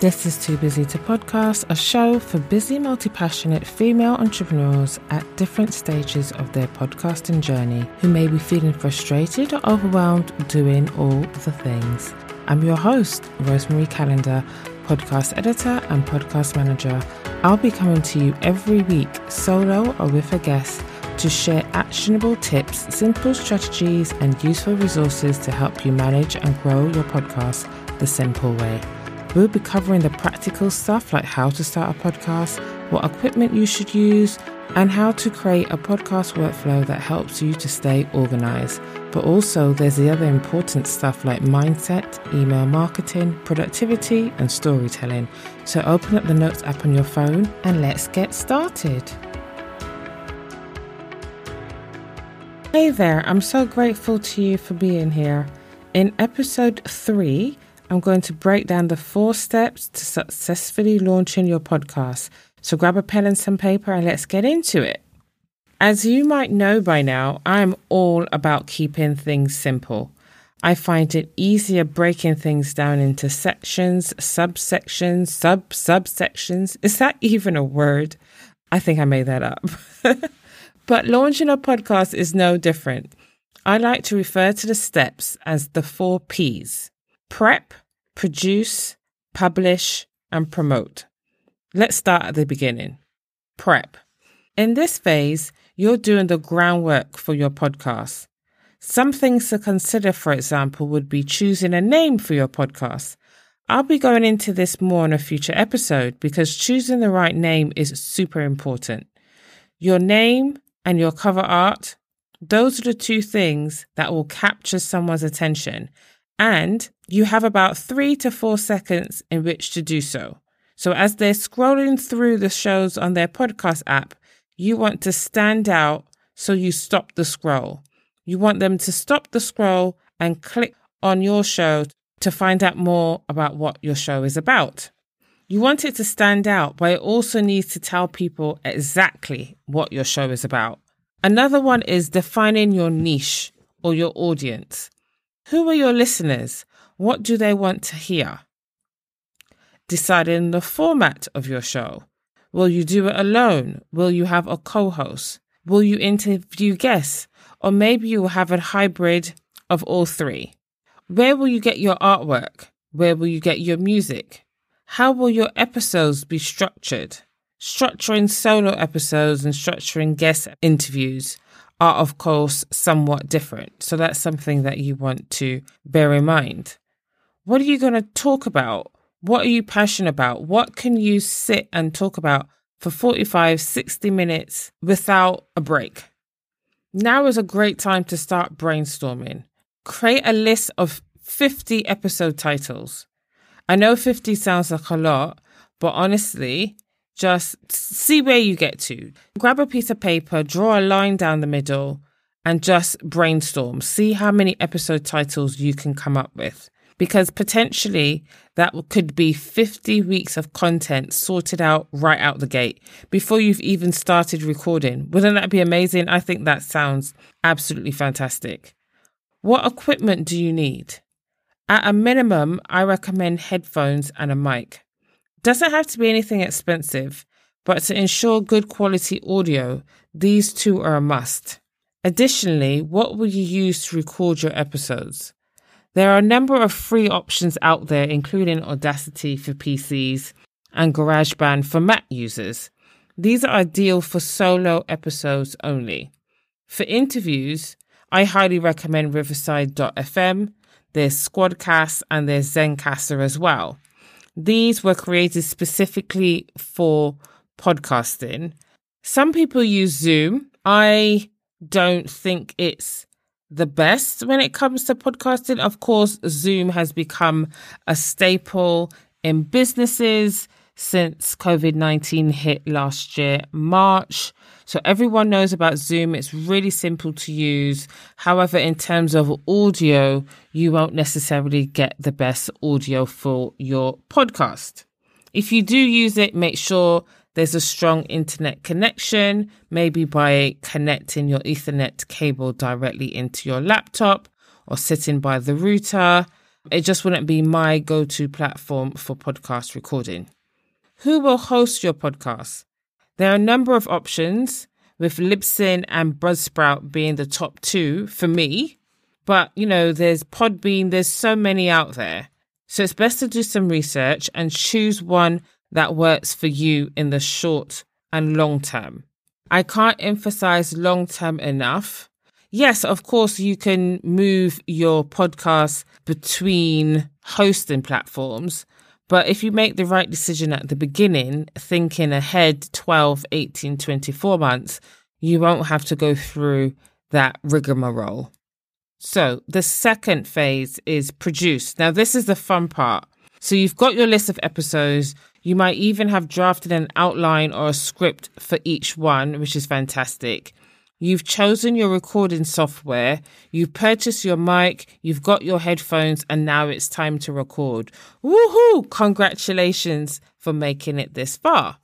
This is Too Busy to Podcast, a show for busy, multi passionate female entrepreneurs at different stages of their podcasting journey who may be feeling frustrated or overwhelmed doing all the things. I'm your host, Rosemarie Calendar, podcast editor and podcast manager. I'll be coming to you every week, solo or with a guest, to share actionable tips, simple strategies, and useful resources to help you manage and grow your podcast the simple way. We'll be covering the practical stuff like how to start a podcast, what equipment you should use, and how to create a podcast workflow that helps you to stay organized. But also, there's the other important stuff like mindset, email marketing, productivity, and storytelling. So, open up the Notes app on your phone and let's get started. Hey there, I'm so grateful to you for being here. In episode three, I'm going to break down the four steps to successfully launching your podcast. So grab a pen and some paper and let's get into it. As you might know by now, I'm all about keeping things simple. I find it easier breaking things down into sections, subsections, sub subsections. Is that even a word? I think I made that up. but launching a podcast is no different. I like to refer to the steps as the four P's prep, produce, publish, and promote. Let's start at the beginning. Prep. In this phase, you're doing the groundwork for your podcast. Some things to consider, for example, would be choosing a name for your podcast. I'll be going into this more in a future episode because choosing the right name is super important. Your name and your cover art, those are the two things that will capture someone's attention and you have about three to four seconds in which to do so. So as they're scrolling through the shows on their podcast app, you want to stand out so you stop the scroll. You want them to stop the scroll and click on your show to find out more about what your show is about. You want it to stand out, but it also needs to tell people exactly what your show is about. Another one is defining your niche or your audience. Who are your listeners? What do they want to hear? Deciding the format of your show. Will you do it alone? Will you have a co host? Will you interview guests? Or maybe you will have a hybrid of all three. Where will you get your artwork? Where will you get your music? How will your episodes be structured? Structuring solo episodes and structuring guest interviews are, of course, somewhat different. So that's something that you want to bear in mind. What are you going to talk about? What are you passionate about? What can you sit and talk about for 45, 60 minutes without a break? Now is a great time to start brainstorming. Create a list of 50 episode titles. I know 50 sounds like a lot, but honestly, just see where you get to. Grab a piece of paper, draw a line down the middle, and just brainstorm. See how many episode titles you can come up with. Because potentially that could be 50 weeks of content sorted out right out the gate before you've even started recording. Wouldn't that be amazing? I think that sounds absolutely fantastic. What equipment do you need? At a minimum, I recommend headphones and a mic. Doesn't have to be anything expensive, but to ensure good quality audio, these two are a must. Additionally, what will you use to record your episodes? There are a number of free options out there, including Audacity for PCs and GarageBand for Mac users. These are ideal for solo episodes only. For interviews, I highly recommend Riverside.fm. There's Squadcast and there's Zencastr as well. These were created specifically for podcasting. Some people use Zoom. I don't think it's the best when it comes to podcasting. Of course, Zoom has become a staple in businesses since COVID 19 hit last year, March. So everyone knows about Zoom. It's really simple to use. However, in terms of audio, you won't necessarily get the best audio for your podcast. If you do use it, make sure there's a strong internet connection, maybe by connecting your Ethernet cable directly into your laptop or sitting by the router. It just wouldn't be my go to platform for podcast recording. Who will host your podcast? There are a number of options, with Libsyn and Buzzsprout being the top two for me. But, you know, there's Podbean, there's so many out there. So it's best to do some research and choose one that works for you in the short and long term. I can't emphasize long term enough. Yes, of course, you can move your podcast between hosting platforms. But if you make the right decision at the beginning, thinking ahead 12, 18, 24 months, you won't have to go through that rigmarole. So the second phase is produce. Now, this is the fun part. So you've got your list of episodes. You might even have drafted an outline or a script for each one, which is fantastic. You've chosen your recording software, you've purchased your mic, you've got your headphones, and now it's time to record. Woohoo! Congratulations for making it this far.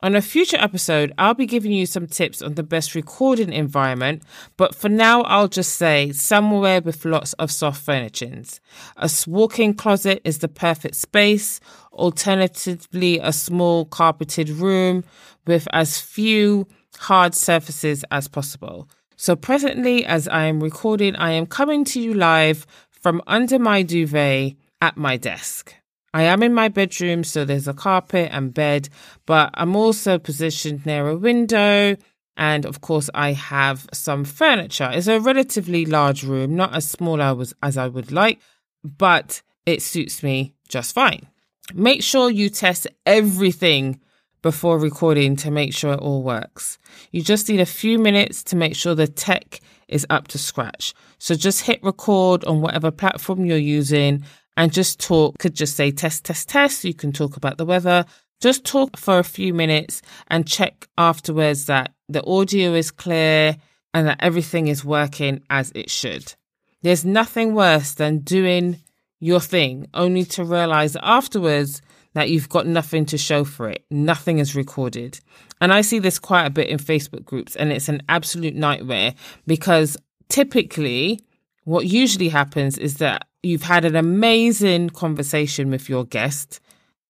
On a future episode, I'll be giving you some tips on the best recording environment, but for now, I'll just say somewhere with lots of soft furnishings. A walk in closet is the perfect space, alternatively, a small carpeted room with as few hard surfaces as possible. So, presently, as I am recording, I am coming to you live from under my duvet at my desk. I am in my bedroom, so there's a carpet and bed, but I'm also positioned near a window. And of course, I have some furniture. It's a relatively large room, not as small as, I would like, but it suits me just fine. Make sure you test everything before recording to make sure it all works. You just need a few minutes to make sure the tech is up to scratch. So just hit record on whatever platform you're using and just talk. Could just say test, test, test. You can talk about the weather. Just talk for a few minutes and check afterwards that the audio is clear and that everything is working as it should. There's nothing worse than doing your thing only to realize afterwards that you've got nothing to show for it. Nothing is recorded. And I see this quite a bit in Facebook groups, and it's an absolute nightmare because typically what usually happens is that you've had an amazing conversation with your guest,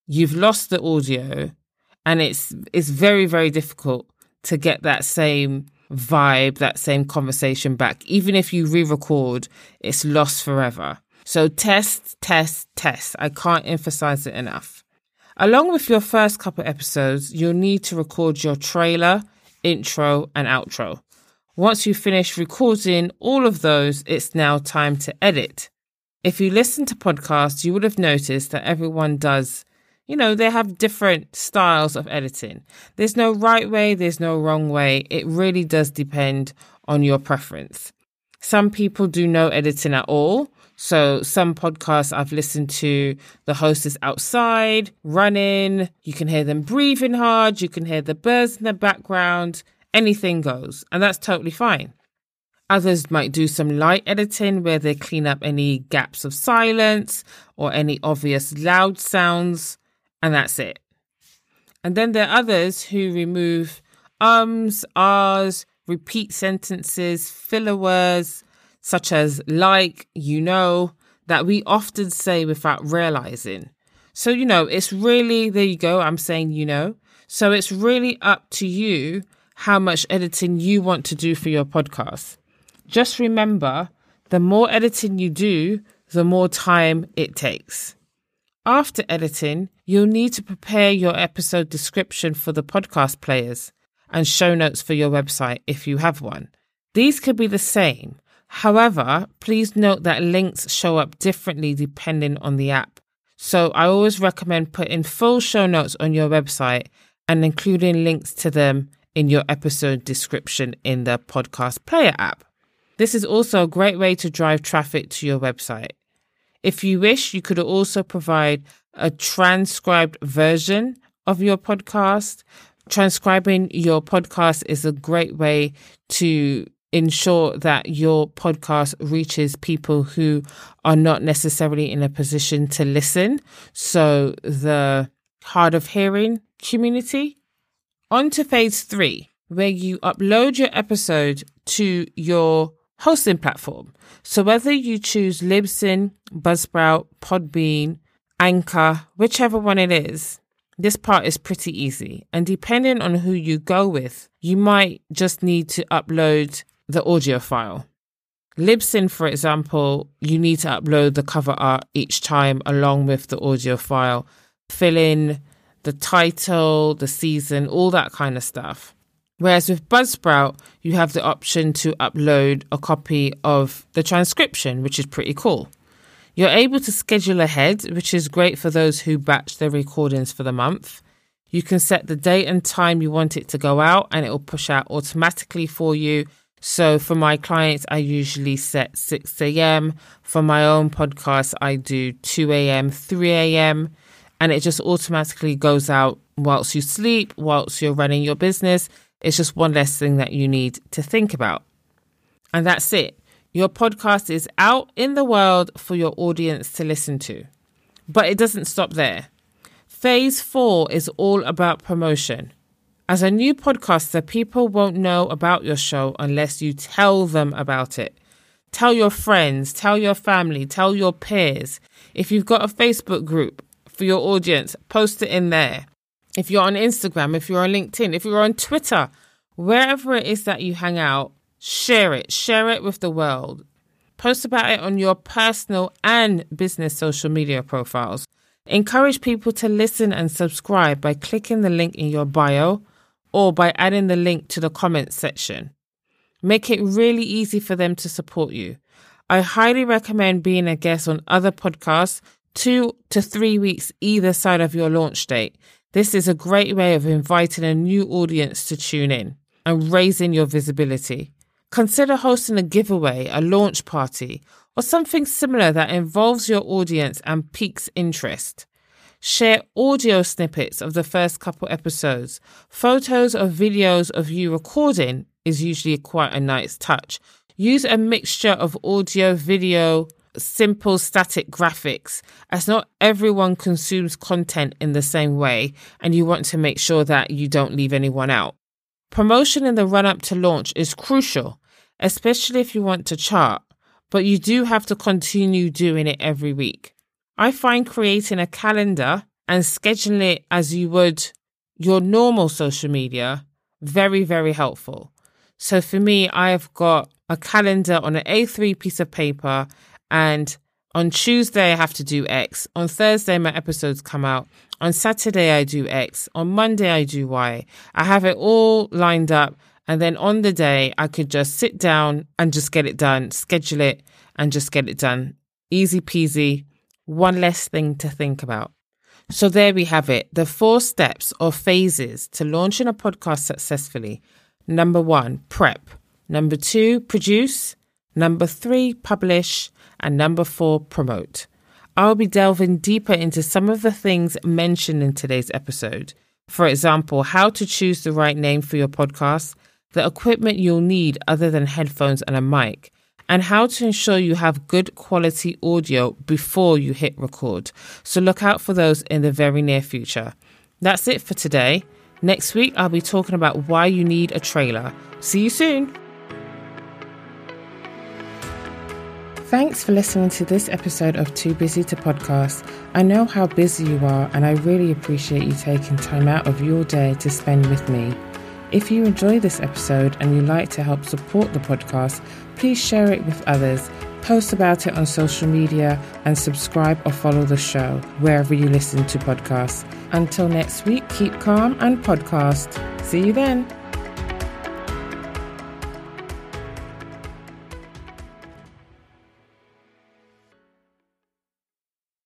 you've lost the audio, and it's it's very, very difficult to get that same vibe, that same conversation back. Even if you re-record, it's lost forever. So test, test, test. I can't emphasize it enough. Along with your first couple episodes, you'll need to record your trailer, intro, and outro. Once you finish recording all of those, it's now time to edit. If you listen to podcasts, you would have noticed that everyone does, you know, they have different styles of editing. There's no right way, there's no wrong way. It really does depend on your preference. Some people do no editing at all. So some podcasts I've listened to, the host is outside running. You can hear them breathing hard. You can hear the birds in the background. Anything goes. And that's totally fine. Others might do some light editing where they clean up any gaps of silence or any obvious loud sounds. And that's it. And then there are others who remove ums, ahs, repeat sentences, filler words, such as like, you know, that we often say without realizing. So, you know, it's really, there you go, I'm saying, you know. So it's really up to you how much editing you want to do for your podcast. Just remember, the more editing you do, the more time it takes. After editing, you'll need to prepare your episode description for the podcast players and show notes for your website if you have one. These could be the same, However, please note that links show up differently depending on the app. So I always recommend putting full show notes on your website and including links to them in your episode description in the podcast player app. This is also a great way to drive traffic to your website. If you wish, you could also provide a transcribed version of your podcast. Transcribing your podcast is a great way to ensure that your podcast reaches people who are not necessarily in a position to listen. So the hard of hearing community. On to phase three, where you upload your episode to your hosting platform. So whether you choose Libsyn, Buzzsprout, Podbean, Anchor, whichever one it is, this part is pretty easy. And depending on who you go with, you might just need to upload the audio file. Libsyn, for example, you need to upload the cover art each time along with the audio file, fill in the title, the season, all that kind of stuff. Whereas with Buzzsprout, you have the option to upload a copy of the transcription, which is pretty cool. You're able to schedule ahead, which is great for those who batch their recordings for the month. You can set the date and time you want it to go out, and it will push out automatically for you so for my clients, I usually set 6 a.m. For my own podcast, I do 2 a.m., 3 a.m., and it just automatically goes out whilst you sleep, whilst you're running your business. It's just one less thing that you need to think about. And that's it. Your podcast is out in the world for your audience to listen to. But it doesn't stop there. Phase four is all about promotion. As a new podcaster, people won't know about your show unless you tell them about it. Tell your friends, tell your family, tell your peers. If you've got a Facebook group for your audience, post it in there. If you're on Instagram, if you're on LinkedIn, if you're on Twitter, wherever it is that you hang out, share it. Share it with the world. Post about it on your personal and business social media profiles. Encourage people to listen and subscribe by clicking the link in your bio or by adding the link to the comments section. Make it really easy for them to support you. I highly recommend being a guest on other podcasts two to three weeks either side of your launch date. This is a great way of inviting a new audience to tune in and raising your visibility. Consider hosting a giveaway, a launch party, or something similar that involves your audience and piques interest. Share audio snippets of the first couple episodes. Photos or videos of you recording is usually quite a nice touch. Use a mixture of audio, video, simple static graphics, as not everyone consumes content in the same way, and you want to make sure that you don't leave anyone out. Promotion in the run up to launch is crucial, especially if you want to chart, but you do have to continue doing it every week. I find creating a calendar and scheduling it as you would your normal social media very, very helpful. So for me, I've got a calendar on an A3 piece of paper, and on Tuesday, I have to do X. On Thursday, my episodes come out. On Saturday, I do X. On Monday, I do Y. I have it all lined up. And then on the day, I could just sit down and just get it done, schedule it, and just get it done. Easy peasy, one less thing to think about. So there we have it the four steps or phases to launching a podcast successfully. Number one, prep. Number two, produce. Number three, publish. And number four, promote. I'll be delving deeper into some of the things mentioned in today's episode. For example, how to choose the right name for your podcast, the equipment you'll need other than headphones and a mic, and how to ensure you have good quality audio before you hit record. So look out for those in the very near future. That's it for today. Next week, I'll be talking about why you need a trailer. See you soon. Thanks for listening to this episode of Too Busy to Podcast. I know how busy you are, and I really appreciate you taking time out of your day to spend with me. If you enjoy this episode and you'd like to help support the podcast, please share it with others, post about it on social media, and subscribe or follow the show wherever you listen to podcasts. Until next week, keep calm and podcast. See you then.